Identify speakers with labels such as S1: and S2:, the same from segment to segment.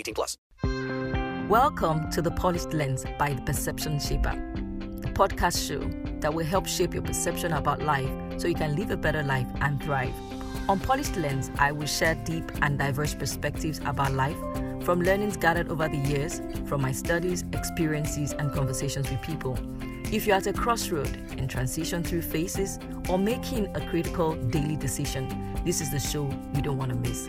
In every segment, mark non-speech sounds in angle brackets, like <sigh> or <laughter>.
S1: 18 plus.
S2: Welcome to The Polished Lens by The Perception Shaper, the podcast show that will help shape your perception about life so you can live a better life and thrive. On Polished Lens, I will share deep and diverse perspectives about life from learnings gathered over the years, from my studies, experiences, and conversations with people. If you're at a crossroad in transition through phases or making a critical daily decision, this is the show you don't want to miss.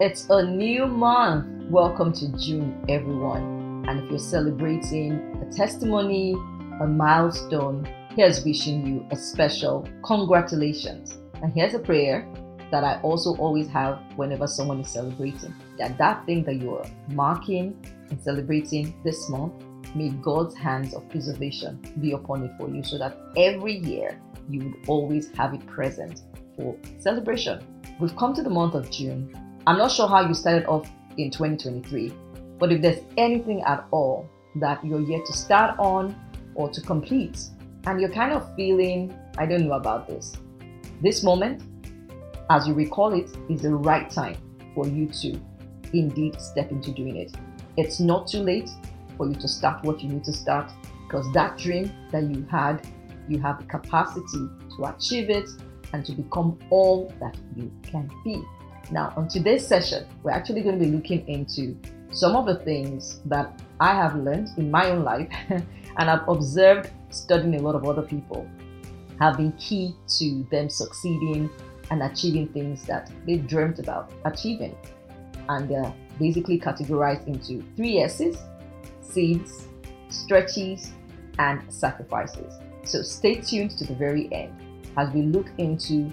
S3: It's a new month. Welcome to June, everyone. And if you're celebrating a testimony, a milestone, here's wishing you a special congratulations. And here's a prayer that I also always have whenever someone is celebrating. That that thing that you're marking and celebrating this month May God's hands of preservation be upon it for you so that every year you would always have it present for celebration. We've come to the month of June. I'm not sure how you started off in 2023, but if there's anything at all that you're yet to start on or to complete, and you're kind of feeling, I don't know about this, this moment, as you recall it, is the right time for you to indeed step into doing it. It's not too late for you to start what you need to start because that dream that you had, you have the capacity to achieve it and to become all that you can be. Now, on today's session, we're actually going to be looking into some of the things that I have learned in my own life <laughs> and I've observed studying a lot of other people have been key to them succeeding and achieving things that they dreamt about achieving. And they're basically categorized into three S's seeds, stretches, and sacrifices. So stay tuned to the very end as we look into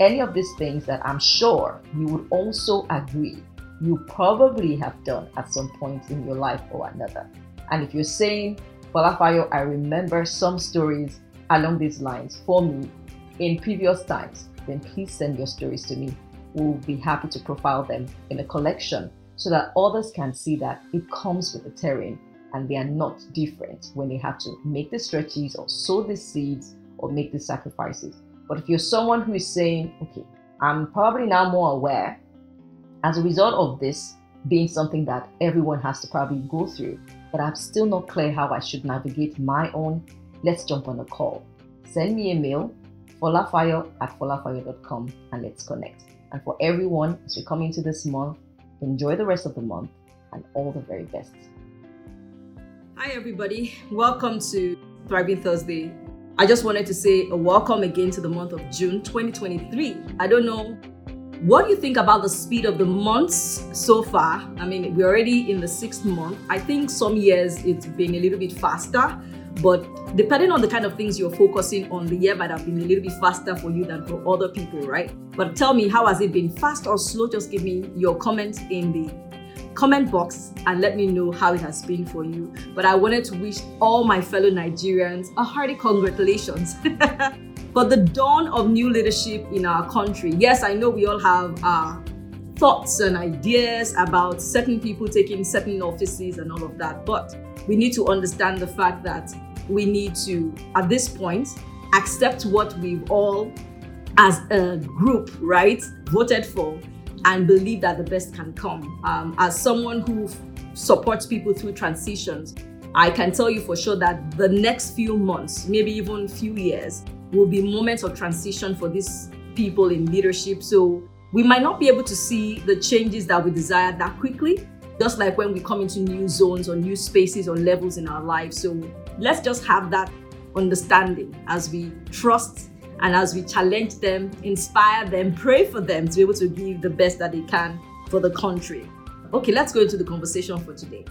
S3: any of these things that I'm sure you would also agree you probably have done at some point in your life or another. And if you're saying, Folafayo, I remember some stories along these lines for me in previous times, then please send your stories to me. We'll be happy to profile them in a collection so that others can see that it comes with the terrain and they are not different when they have to make the stretches or sow the seeds or make the sacrifices. But if you're someone who is saying, okay, I'm probably now more aware as a result of this being something that everyone has to probably go through, but I'm still not clear how I should navigate my own, let's jump on a call. Send me a mail, folafayo at folafayo.com, and let's connect. And for everyone, as we come into this month, Enjoy the rest of the month and all the very best.
S4: Hi, everybody. Welcome to Thriving Thursday. I just wanted to say a welcome again to the month of June 2023. I don't know what you think about the speed of the months so far. I mean, we're already in the sixth month. I think some years it's been a little bit faster, but depending on the kind of things you're focusing on, the year might have been a little bit faster for you than for other people, right? But tell me, how has it been fast or slow? Just give me your comment in the comment box and let me know how it has been for you. But I wanted to wish all my fellow Nigerians a hearty congratulations. <laughs> for the dawn of new leadership in our country. Yes, I know we all have our thoughts and ideas about certain people taking certain offices and all of that, but we need to understand the fact that we need to, at this point, accept what we've all, as a group, right, voted for and believe that the best can come. Um, as someone who f- supports people through transitions, I can tell you for sure that the next few months, maybe even few years, will be moments of transition for these people in leadership. So
S3: we might not be able to see the changes that we desire that quickly, just like when we come into new zones or new spaces or levels in our lives. So let's just have that understanding as we trust and as we challenge them, inspire them, pray for them to be able to give the best that they can for the country. Okay, let's go into the conversation for today.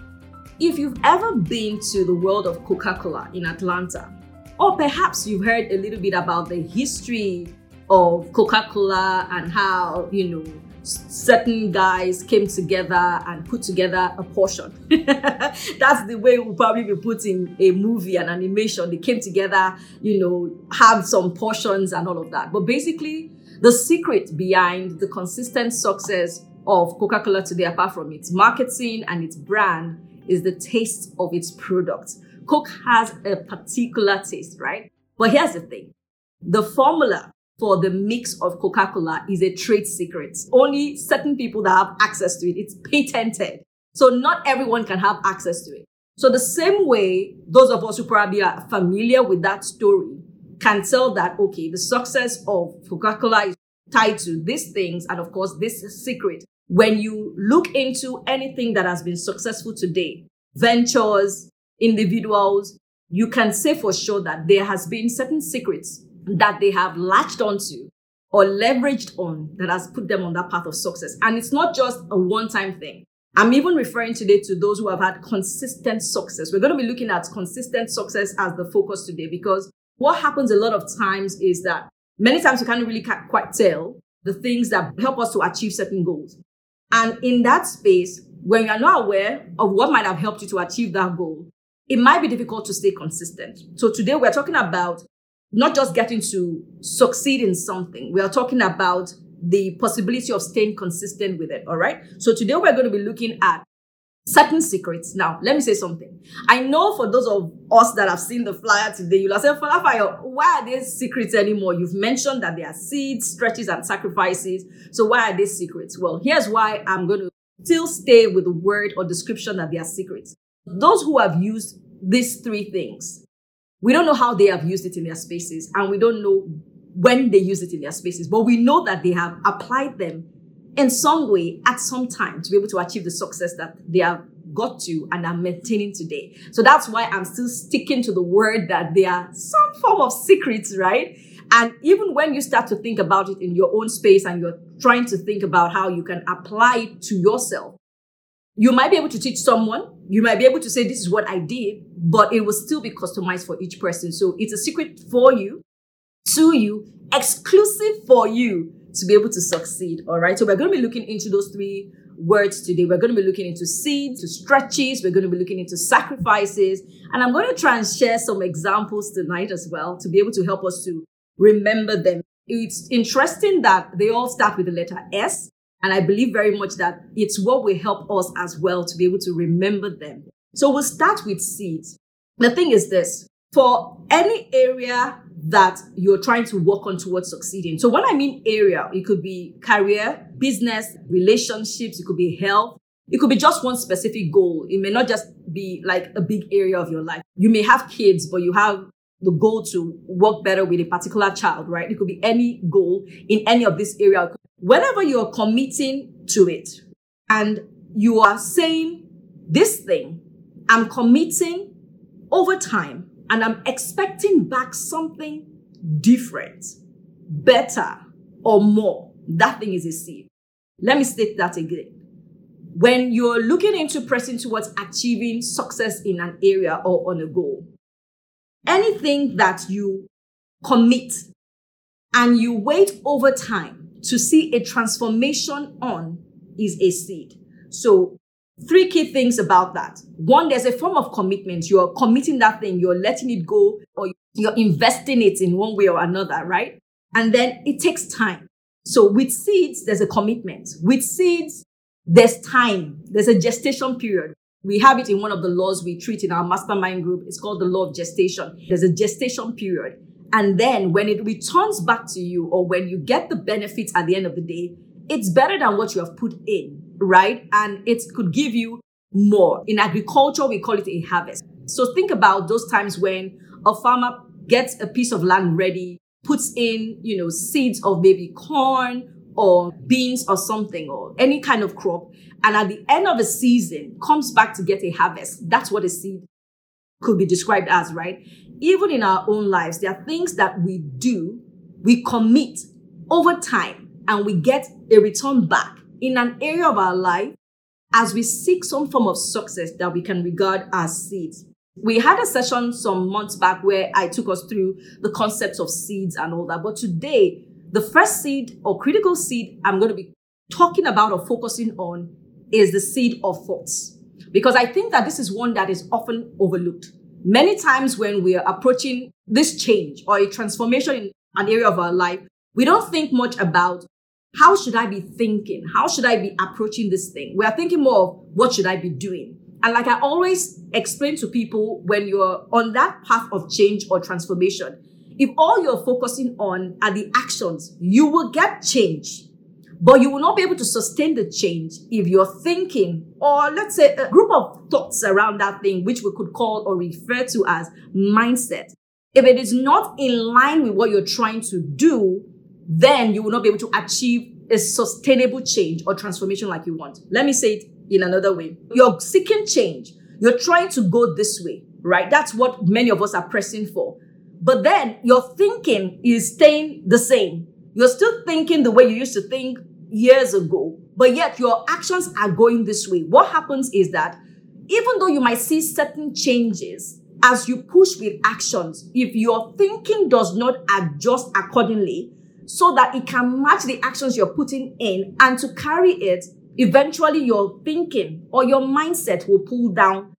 S3: If you've ever been to the world of Coca Cola in Atlanta, or perhaps you've heard a little bit about the history of Coca Cola and how, you know, certain guys came together and put together a portion. <laughs> That's the way we'll probably be putting a movie, an animation. They came together, you know, have some portions and all of that. But basically, the secret behind the consistent success of Coca Cola today, apart from its marketing and its brand, is the taste of its product. Coke has a particular taste, right? But here's the thing the formula for the mix of Coca Cola is a trade secret. Only certain people that have access to it, it's patented. So not everyone can have access to it. So the same way, those of us who probably are familiar with that story can tell that, okay, the success of Coca Cola is tied to these things and of course this secret. When you look into anything that has been successful today, ventures, individuals, you can say for sure that there has been certain secrets that they have latched onto or leveraged on that has put them on that path of success. And it's not just a one time thing. I'm even referring today to those who have had consistent success. We're going to be looking at consistent success as the focus today because what happens a lot of times is that many times we can't really quite tell the things that help us to achieve certain goals. And in that space, when you're not aware of what might have helped you to achieve that goal, it might be difficult to stay consistent. So today we're talking about not just getting to succeed in something. We are talking about the possibility of staying consistent with it. All right. So today we're going to be looking at certain secrets. Now, let me say something. I know for those of us that have seen the flyer today, you'll say, Fire, why are these secrets anymore? You've mentioned that there are seeds, stretches, and sacrifices. So why are these secrets? Well, here's why I'm going to still stay with the word or description that they are secrets. Those who have used these three things, we don't know how they have used it in their spaces, and we don't know when they use it in their spaces, but we know that they have applied them in some way at some time to be able to achieve the success that they have got to and are maintaining today. So that's why I'm still sticking to the word that they are some form of secrets, right? And even when you start to think about it in your own space and you're trying to think about how you can apply it to yourself, you might be able to teach someone. You might be able to say, This is what I did, but it will still be customized for each person. So it's a secret for you, to you, exclusive for you to be able to succeed. All right. So we're going to be looking into those three words today. We're going to be looking into seeds, to stretches. We're going to be looking into sacrifices. And I'm going to try and share some examples tonight as well to be able to help us to remember them. It's interesting that they all start with the letter S. And I believe very much that it's what will help us as well to be able to remember them. So we'll start with seeds. The thing is this for any area that you're trying to work on towards succeeding. So when I mean area, it could be career, business, relationships, it could be health, it could be just one specific goal. It may not just be like a big area of your life. You may have kids, but you have the goal to work better with a particular child, right? It could be any goal in any of this area. Whenever you're committing to it and you are saying this thing, I'm committing over time and I'm expecting back something different, better, or more, that thing is a seed. Let me state that again. When you're looking into pressing towards achieving success in an area or on a goal, anything that you commit and you wait over time to see a transformation on is a seed. So Three key things about that. One, there's a form of commitment. You're committing that thing, you're letting it go, or you're investing it in one way or another, right? And then it takes time. So with seeds, there's a commitment. With seeds, there's time. There's a gestation period. We have it in one of the laws we treat in our mastermind group. It's called the law of gestation. There's a gestation period. And then when it returns back to you or when you get the benefits at the end of the day, it's better than what you have put in right? And it could give you more. In agriculture, we call it a harvest. So think about those times when a farmer gets a piece of land ready, puts in, you know, seeds of maybe corn or beans or something or any kind of crop. And at the end of the season comes back to get a harvest. That's what a seed could be described as, right? Even in our own lives, there are things that we do, we commit over time and we get a return back in an area of our life as we seek some form of success that we can regard as seeds. We had a session some months back where I took us through the concepts of seeds and all that. But today, the first seed or critical seed I'm going to be talking about or focusing on is the seed of thoughts. Because I think that this is one that is often overlooked. Many times when we are approaching this change or a transformation in an area of our life, we don't think much about how should I be thinking? How should I be approaching this thing? We are thinking more of what should I be doing? And like I always explain to people when you're on that path of change or transformation, if all you're focusing on are the actions, you will get change. But you will not be able to sustain the change if you're thinking, or let's say a group of thoughts around that thing, which we could call or refer to as mindset. If it is not in line with what you're trying to do, then you will not be able to achieve a sustainable change or transformation like you want. Let me say it in another way. You're seeking change. You're trying to go this way, right? That's what many of us are pressing for. But then your thinking is staying the same. You're still thinking the way you used to think years ago, but yet your actions are going this way. What happens is that even though you might see certain changes as you push with actions, if your thinking does not adjust accordingly so that it can match the actions you're putting in and to carry it, eventually your thinking or your mindset will pull down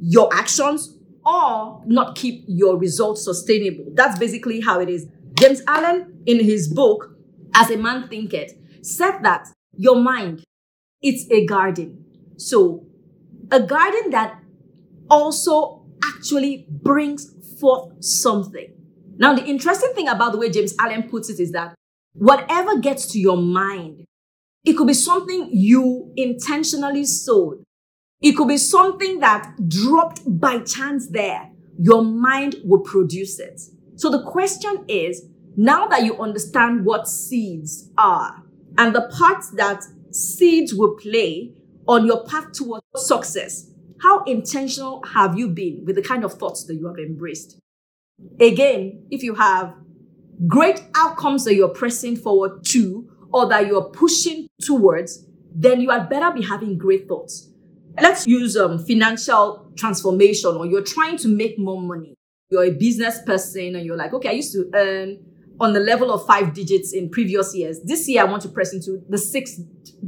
S3: your actions or not keep your results sustainable. That's basically how it is. James Allen, in his book, As a Man Thinketh, said that your mind, it's a garden. So, a garden that also actually brings forth something. Now, the interesting thing about the way James Allen puts it is that whatever gets to your mind, it could be something you intentionally sowed. It could be something that dropped by chance there. Your mind will produce it. So the question is, now that you understand what seeds are and the part that seeds will play on your path towards success, how intentional have you been with the kind of thoughts that you have embraced? Again, if you have great outcomes that you're pressing forward to or that you're pushing towards, then you had better be having great thoughts. Let's use um, financial transformation or you're trying to make more money. You're a business person and you're like, okay, I used to earn on the level of five digits in previous years. This year, I want to press into the six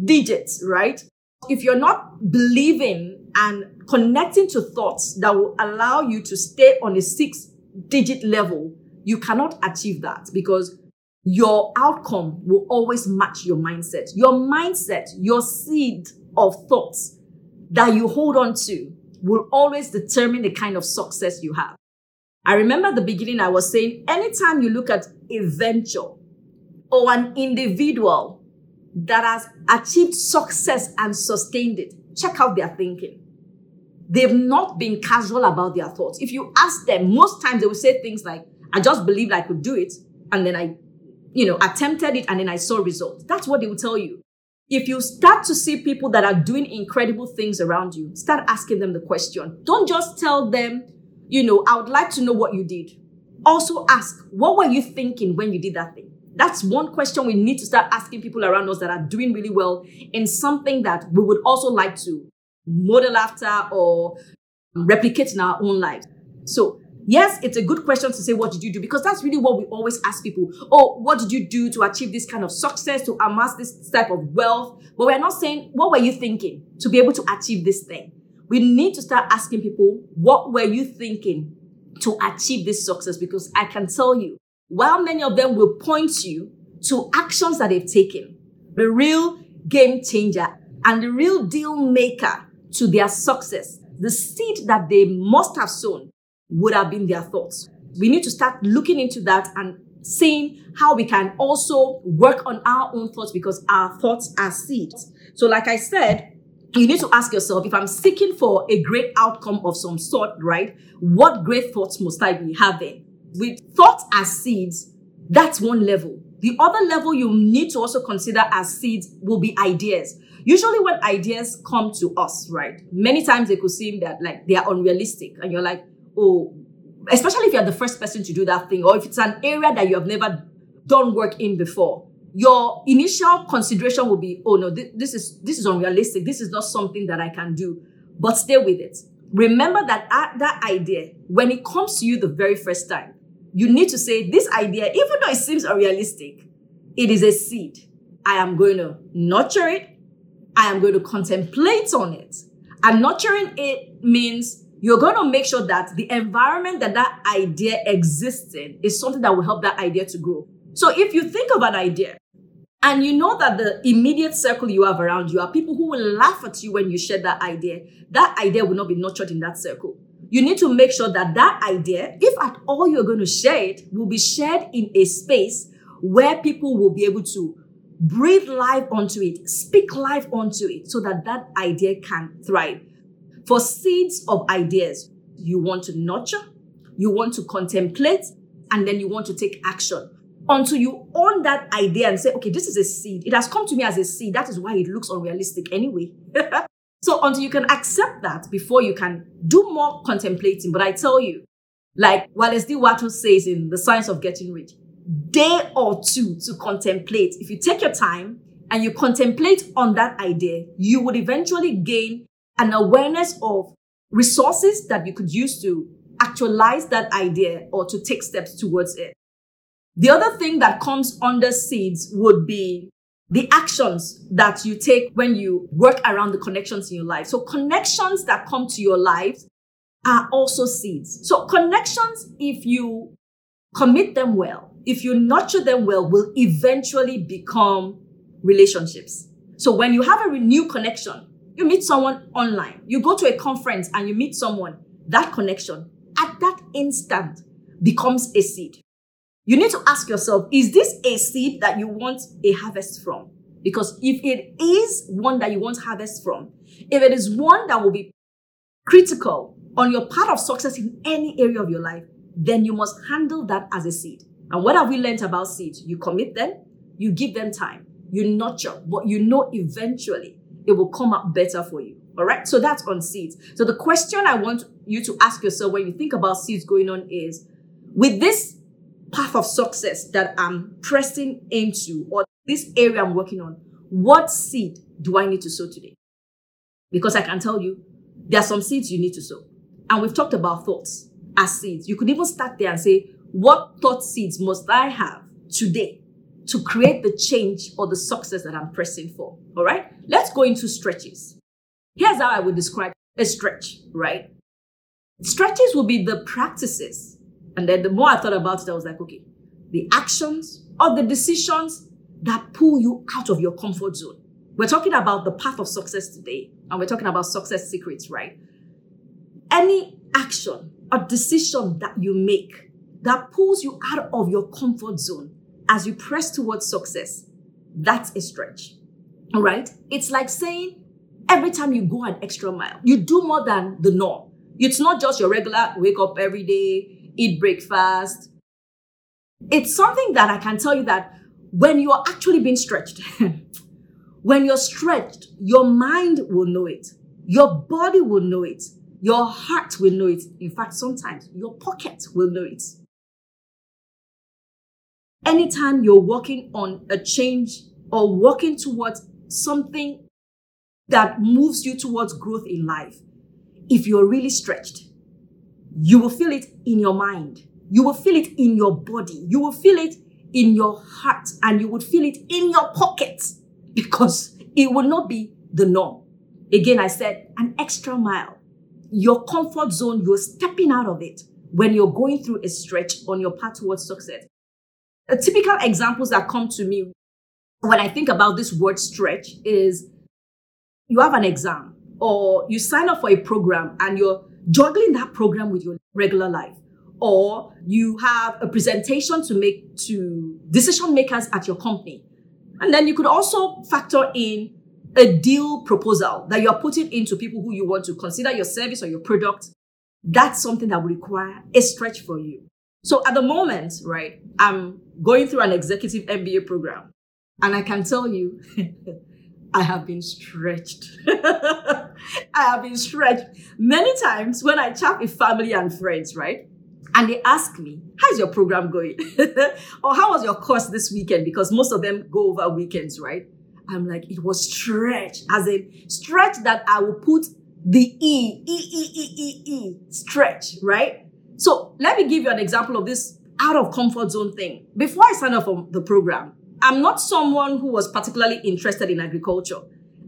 S3: digits, right? If you're not believing and connecting to thoughts that will allow you to stay on a six digit level, you cannot achieve that because your outcome will always match your mindset. Your mindset, your seed of thoughts that you hold on to will always determine the kind of success you have. I remember the beginning I was saying anytime you look at a venture or an individual that has achieved success and sustained it, check out their thinking. They've not been casual about their thoughts. If you ask them, most times they will say things like, I just believed I could do it. And then I, you know, attempted it and then I saw results. That's what they will tell you. If you start to see people that are doing incredible things around you, start asking them the question. Don't just tell them, you know, I would like to know what you did. Also ask, what were you thinking when you did that thing? That's one question we need to start asking people around us that are doing really well in something that we would also like to model after or replicate in our own lives. So yes, it's a good question to say, what did you do? Because that's really what we always ask people. Oh, what did you do to achieve this kind of success, to amass this type of wealth? But we're not saying, what were you thinking to be able to achieve this thing? We need to start asking people, what were you thinking to achieve this success? Because I can tell you, while many of them will point you to actions that they've taken, the real game changer and the real deal maker to their success, the seed that they must have sown would have been their thoughts. We need to start looking into that and seeing how we can also work on our own thoughts because our thoughts are seeds. So, like I said, you need to ask yourself if I'm seeking for a great outcome of some sort, right? What great thoughts must I be having? With thoughts as seeds, that's one level. The other level you need to also consider as seeds will be ideas. Usually when ideas come to us, right? Many times they could seem that like they are unrealistic and you're like, oh, especially if you're the first person to do that thing or if it's an area that you have never done work in before your initial consideration will be oh no th- this is this is unrealistic. This is not something that i can do. But stay with it. Remember that uh, that idea when it comes to you the very first time you need to say this idea even though it seems unrealistic it is a seed. I am going to nurture it i am going to contemplate on it and nurturing it means you're going to make sure that the environment that that idea exists in is something that will help that idea to grow so if you think of an idea and you know that the immediate circle you have around you are people who will laugh at you when you share that idea, that idea will not be nurtured in that circle. You need to make sure that that idea, if at all you're going to share it, will be shared in a space where people will be able to breathe life onto it, speak life onto it, so that that idea can thrive. For seeds of ideas, you want to nurture, you want to contemplate, and then you want to take action until you own that idea and say, okay, this is a seed. It has come to me as a seed. That is why it looks unrealistic anyway. <laughs> so until you can accept that before you can do more contemplating. But I tell you, like Wallace D. Wattle says in The Science of Getting Rich, day or two to contemplate. If you take your time and you contemplate on that idea, you would eventually gain an awareness of resources that you could use to actualize that idea or to take steps towards it. The other thing that comes under seeds would be the actions that you take when you work around the connections in your life. So connections that come to your life are also seeds. So connections, if you commit them well, if you nurture them well, will eventually become relationships. So when you have a new connection, you meet someone online, you go to a conference and you meet someone, that connection at that instant becomes a seed you need to ask yourself, is this a seed that you want a harvest from? Because if it is one that you want harvest from, if it is one that will be critical on your path of success in any area of your life, then you must handle that as a seed. And what have we learned about seeds? You commit them, you give them time, you nurture, but you know eventually it will come out better for you. All right. So that's on seeds. So the question I want you to ask yourself when you think about seeds going on is with this path of success that I'm pressing into or this area I'm working on, what seed do I need to sow today? Because I can tell you, there are some seeds you need to sow. And we've talked about thoughts as seeds. You could even start there and say, what thought seeds must I have today to create the change or the success that I'm pressing for? All right. Let's go into stretches. Here's how I would describe a stretch, right? Stretches will be the practices and then the more I thought about it, I was like, okay, the actions or the decisions that pull you out of your comfort zone. We're talking about the path of success today, and we're talking about success secrets, right? Any action or decision that you make that pulls you out of your comfort zone as you press towards success, that's a stretch. All right? It's like saying every time you go an extra mile, you do more than the norm. It's not just your regular wake up every day, eat breakfast. It's something that I can tell you that when you're actually being stretched, <laughs> when you're stretched, your mind will know it, your body will know it, your heart will know it. In fact, sometimes your pocket will know it. Anytime you're working on a change or working towards something that moves you towards growth in life, if you're really stretched, you will feel it in your mind. You will feel it in your body. You will feel it in your heart and you would feel it in your pocket because it will not be the norm. Again, I said an extra mile. Your comfort zone, you're stepping out of it when you're going through a stretch on your path towards success. Typical examples that come to me when I think about this word stretch is you have an exam or you sign up for a program and you're juggling that program with your regular life or you have a presentation to make to decision makers at your company. And then you could also factor in a deal proposal that you're putting into people who you want to consider your service or your product. That's something that will require a stretch for you So at the moment, right, I'm going through an executive MBA program. And I can tell you, <laughs> I have been stretched. <laughs> I have been stretched many times when I chat with family and friends, right? And they ask me, How's your program going? <laughs> or how was your course this weekend? Because most of them go over weekends, right? I'm like, it was stretched, as a stretch that I will put the E, E, E, E, E, E, stretch, right? So let me give you an example of this out of comfort zone thing. Before I signed up for the program, I'm not someone who was particularly interested in agriculture.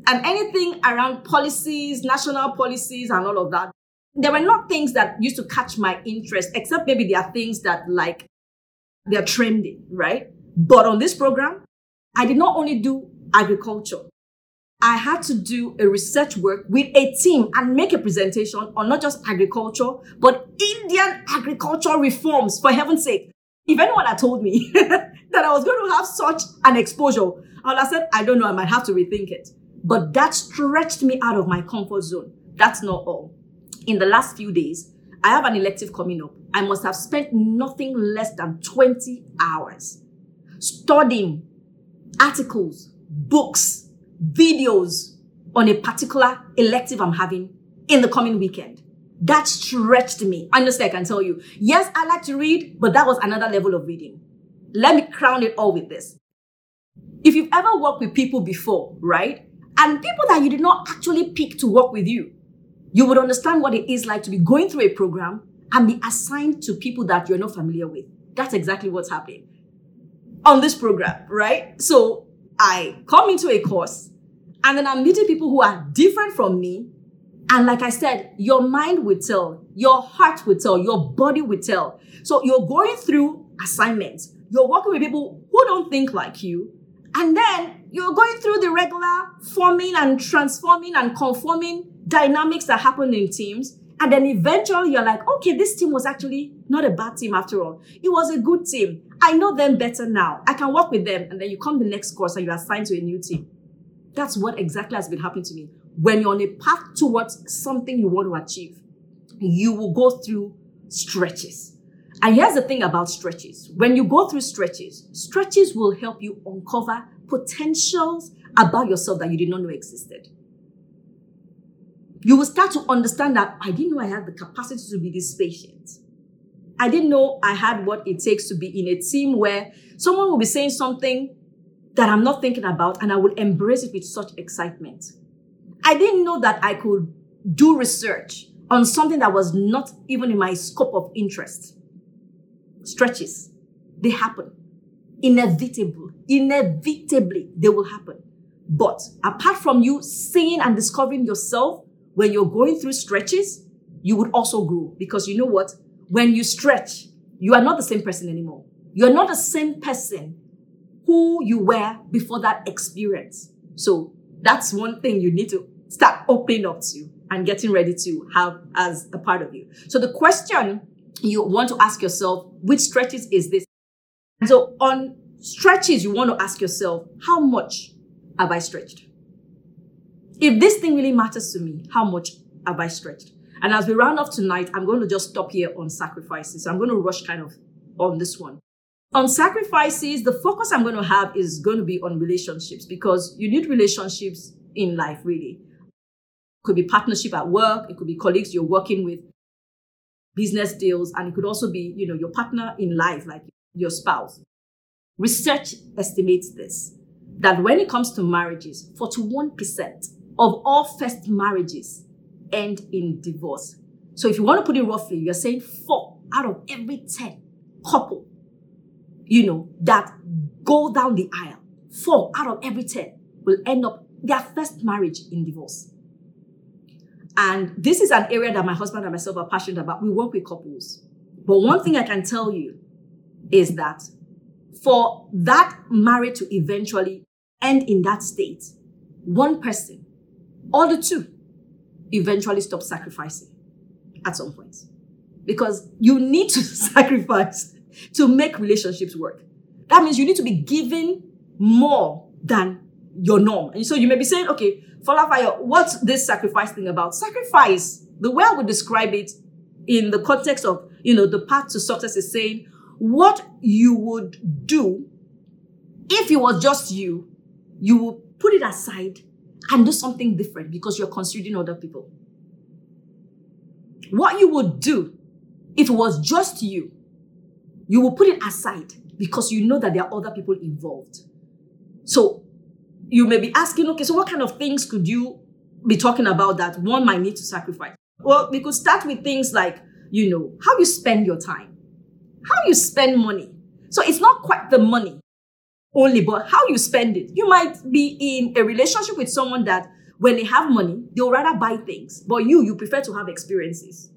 S3: And anything around policies, national policies, and all of that, there were not things that used to catch my interest, except maybe there are things that like they're trending, right? But on this program, I did not only do agriculture. I had to do a research work with a team and make a presentation on not just agriculture, but Indian agricultural reforms, for heaven's sake. If anyone had told me <laughs> that I was going to have such an exposure, I would have said, I don't know, I might have to rethink it. But that stretched me out of my comfort zone. That's not all. In the last few days, I have an elective coming up. I must have spent nothing less than 20 hours studying articles, books, videos on a particular elective I'm having in the coming weekend. That stretched me. Honestly, I can tell you. Yes, I like to read, but that was another level of reading. Let me crown it all with this. If you've ever worked with people before, right? And people that you did not actually pick to work with you, you would understand what it is like to be going through a program and be assigned to people that you're not familiar with. That's exactly what's happening on this program, right? So I come into a course and then I'm meeting people who are different from me. And like I said, your mind will tell, your heart will tell, your body will tell. So you're going through assignments. You're working with people who don't think like you. And then you're going through the regular forming and transforming and conforming dynamics that happen in teams. And then eventually you're like, okay, this team was actually not a bad team after all. It was a good team. I know them better now. I can work with them. And then you come the next course and you're assigned to a new team. That's what exactly has been happening to me. When you're on a path towards something you want to achieve, you will go through stretches. And here's the thing about stretches. When you go through stretches, stretches will help you uncover potentials about yourself that you did not know existed. You will start to understand that I didn't know I had the capacity to be this patient. I didn't know I had what it takes to be in a team where someone will be saying something that I'm not thinking about and I will embrace it with such excitement. I didn't know that I could do research on something that was not even in my scope of interest. Stretches, they happen. Inevitable, inevitably, they will happen. But apart from you seeing and discovering yourself when you're going through stretches, you would also grow because you know what? When you stretch, you are not the same person anymore. You're not the same person who you were before that experience. So that's one thing you need to start opening up to and getting ready to have as a part of you. So the question you want to ask yourself, which stretches is this? So on stretches, you want to ask yourself, how much have I stretched? If this thing really matters to me, how much have I stretched? And as we round off tonight, I'm going to just stop here on sacrifices. I'm going to rush kind of on this one. On sacrifices, the focus I'm going to have is going to be on relationships because you need relationships in life, really. It could be partnership at work, it could be colleagues you're working with, business deals, and it could also be, you know, your partner in life, like your spouse. Research estimates this that when it comes to marriages, 41% of all first marriages end in divorce. So if you want to put it roughly, you're saying four out of every 10 couple you know, that go down the aisle, four out of every 10 will end up their first marriage in divorce. And this is an area that my husband and myself are passionate about. We work with couples. But one thing I can tell you is that for that marriage to eventually end in that state, one person or the two eventually stop sacrificing at some point. Because you need to <laughs> sacrifice to make relationships work. That means you need to be giving more than your norm. And so you may be saying, okay, Fire, what's this sacrifice thing about? Sacrifice, the way I would describe it in the context of, you know, the path to success is saying what you would do if it was just you, you would put it aside and do something different because you're considering other people. What you would do if it was just you, you will put it aside because you know that there are other people involved. So you may be asking, okay, so what kind of things could you be talking about that one might need to sacrifice? Well, we could start with things like, you know, how you spend your time, how you spend money. So it's not quite the money only, but how you spend it. You might be in a relationship with someone that when they have money, they'll rather buy things, but you, you prefer to have experiences.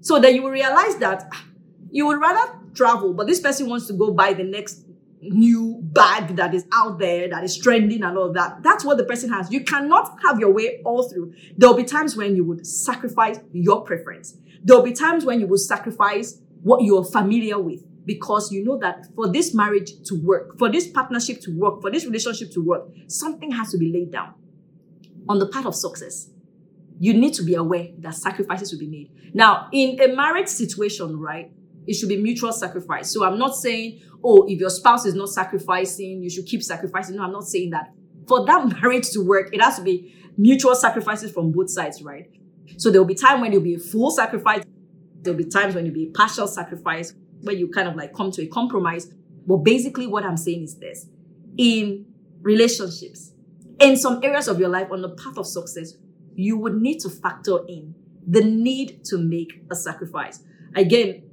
S3: So then you will realize that ah, you would rather travel, but this person wants to go buy the next new bag that is out there, that is trending and all of that. That's what the person has. You cannot have your way all through. There'll be times when you would sacrifice your preference. There'll be times when you will sacrifice what you're familiar with because you know that for this marriage to work, for this partnership to work, for this relationship to work, something has to be laid down on the path of success. You need to be aware that sacrifices will be made. Now, in a marriage situation, right, it should be mutual sacrifice. So I'm not saying, oh, if your spouse is not sacrificing, you should keep sacrificing. No, I'm not saying that. For that <laughs> marriage to work, it has to be mutual sacrifices from both sides, right? So there'll be time when you'll be a full sacrifice. There'll be times when you'll be a partial sacrifice, where you kind of like come to a compromise. But basically, what I'm saying is this in relationships, in some areas of your life on the path of success, you would need to factor in the need to make a sacrifice. Again,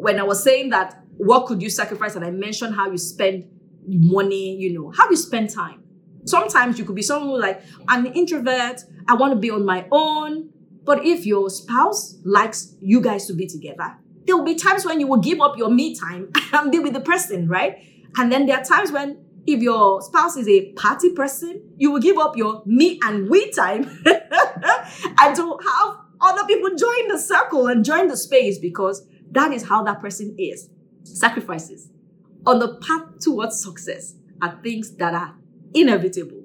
S3: when I was saying that, what could you sacrifice? And I mentioned how you spend money, you know, how you spend time. Sometimes you could be someone like, I'm an introvert, I want to be on my own. But if your spouse likes you guys to be together, there will be times when you will give up your me time <laughs> and be with the person, right? And then there are times when if your spouse is a party person, you will give up your me and we time <laughs> and to have other people join the circle and join the space because that is how that person is. Sacrifices on the path towards success are things that are inevitable.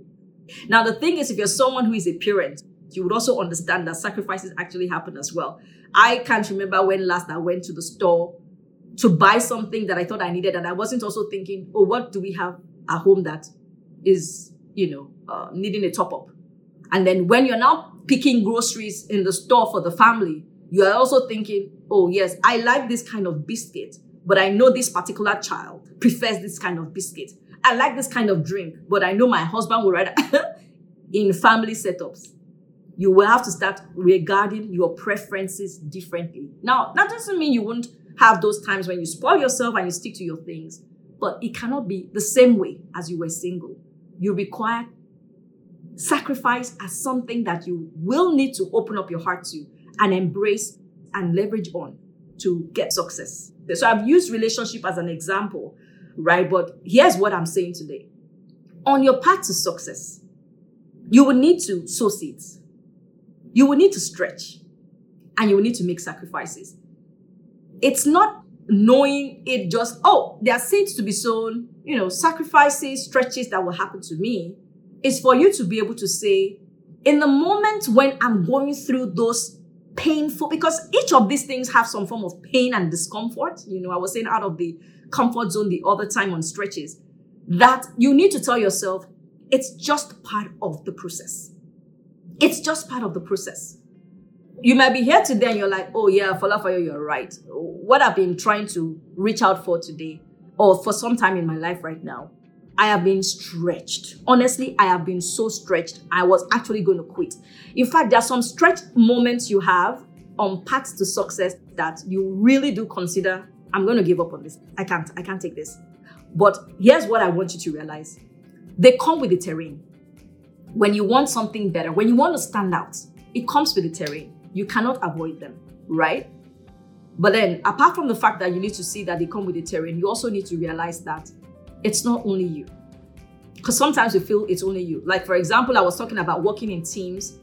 S3: Now, the thing is, if you're someone who is a parent, you would also understand that sacrifices actually happen as well. I can't remember when last I went to the store to buy something that I thought I needed, and I wasn't also thinking, oh, what do we have at home that is, you know, uh, needing a top up? And then when you're now picking groceries in the store for the family, you are also thinking, oh, yes, I like this kind of biscuit, but I know this particular child prefers this kind of biscuit. I like this kind of drink, but I know my husband would rather <laughs> in family setups. You will have to start regarding your preferences differently. Now, that doesn't mean you won't have those times when you spoil yourself and you stick to your things, but it cannot be the same way as you were single. You require sacrifice as something that you will need to open up your heart to and embrace and leverage on to get success. So I've used relationship as an example, right? But here's what I'm saying today. On your path to success, you will need to sow seeds. You will need to stretch and you will need to make sacrifices. It's not knowing it just, oh, there are seeds to be sown, you know, sacrifices, stretches that will happen to me. It's for you to be able to say, in the moment when I'm going through those painful because each of these things have some form of pain and discomfort. You know, I was saying out of the comfort zone the other time on stretches that you need to tell yourself it's just part of the process. It's just part of the process. You might be here today and you're like, oh yeah, Folafayo, you're right. What I've been trying to reach out for today or for some time in my life right now, I have been stretched. Honestly, I have been so stretched. I was actually going to quit. In fact, there are some stretch moments you have on paths to success that you really do consider, I'm going to give up on this. I can't, I can't take this. But here's what I want you to realize they come with the terrain. When you want something better, when you want to stand out, it comes with the terrain. You cannot avoid them, right? But then, apart from the fact that you need to see that they come with the terrain, you also need to realize that it's not only you. Because sometimes we feel it's only you. Like, for example, I was talking about working in teams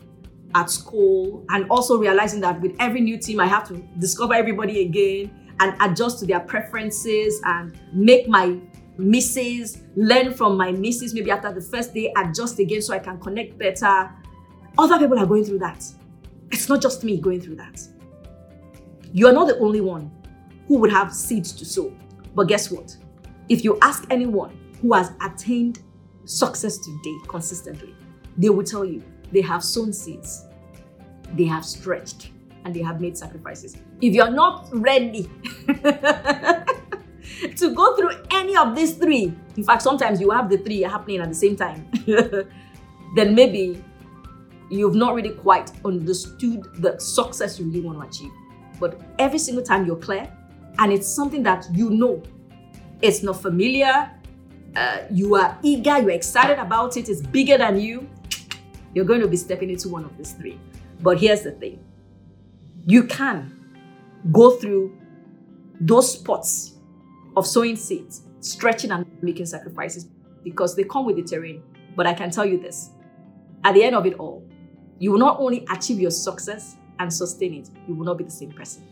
S3: at school and also realizing that with every new team, I have to discover everybody again and adjust to their preferences and make my misses, learn from my misses. Maybe after the first day, adjust again so I can connect better. Other people are going through that. It's not just me going through that. You are not the only one who would have seeds to sow. But guess what? If you ask anyone who has attained success today consistently, they will tell you they have sown seeds, they have stretched, and they have made sacrifices. If you're not ready <laughs> to go through any of these three, in fact, sometimes you have the three happening at the same time, <laughs> then maybe you've not really quite understood the success you really want to achieve. But every single time you're clear, and it's something that you know, it's not familiar, uh, you are eager, you're excited about it, it's bigger than you, you're going to be stepping into one of these three. But here's the thing you can go through those spots of sowing seeds, stretching and making sacrifices because they come with the terrain. But I can tell you this at the end of it all, you will not only achieve your success and sustain it, you will not be the same person.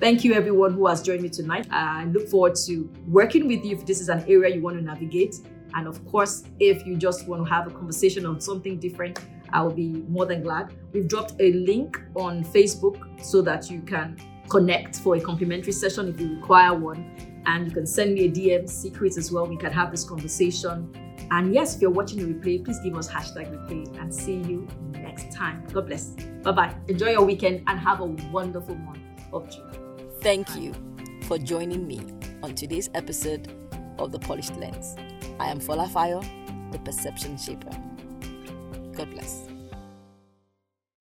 S3: Thank you, everyone who has joined me tonight. I look forward to working with you if this is an area you want to navigate. And of course, if you just want to have a conversation on something different, I will be more than glad. We've dropped a link on Facebook so that you can connect for a complimentary session if you require one. And you can send me a DM secret as well. We can have this conversation. And yes, if you're watching the replay, please give us hashtag replay and see you next time. God bless. Bye bye. Enjoy your weekend and have a wonderful month of June.
S2: Thank you for joining me on today's episode of The Polished Lens. I am Folafayo, the Perception Shaper. God bless.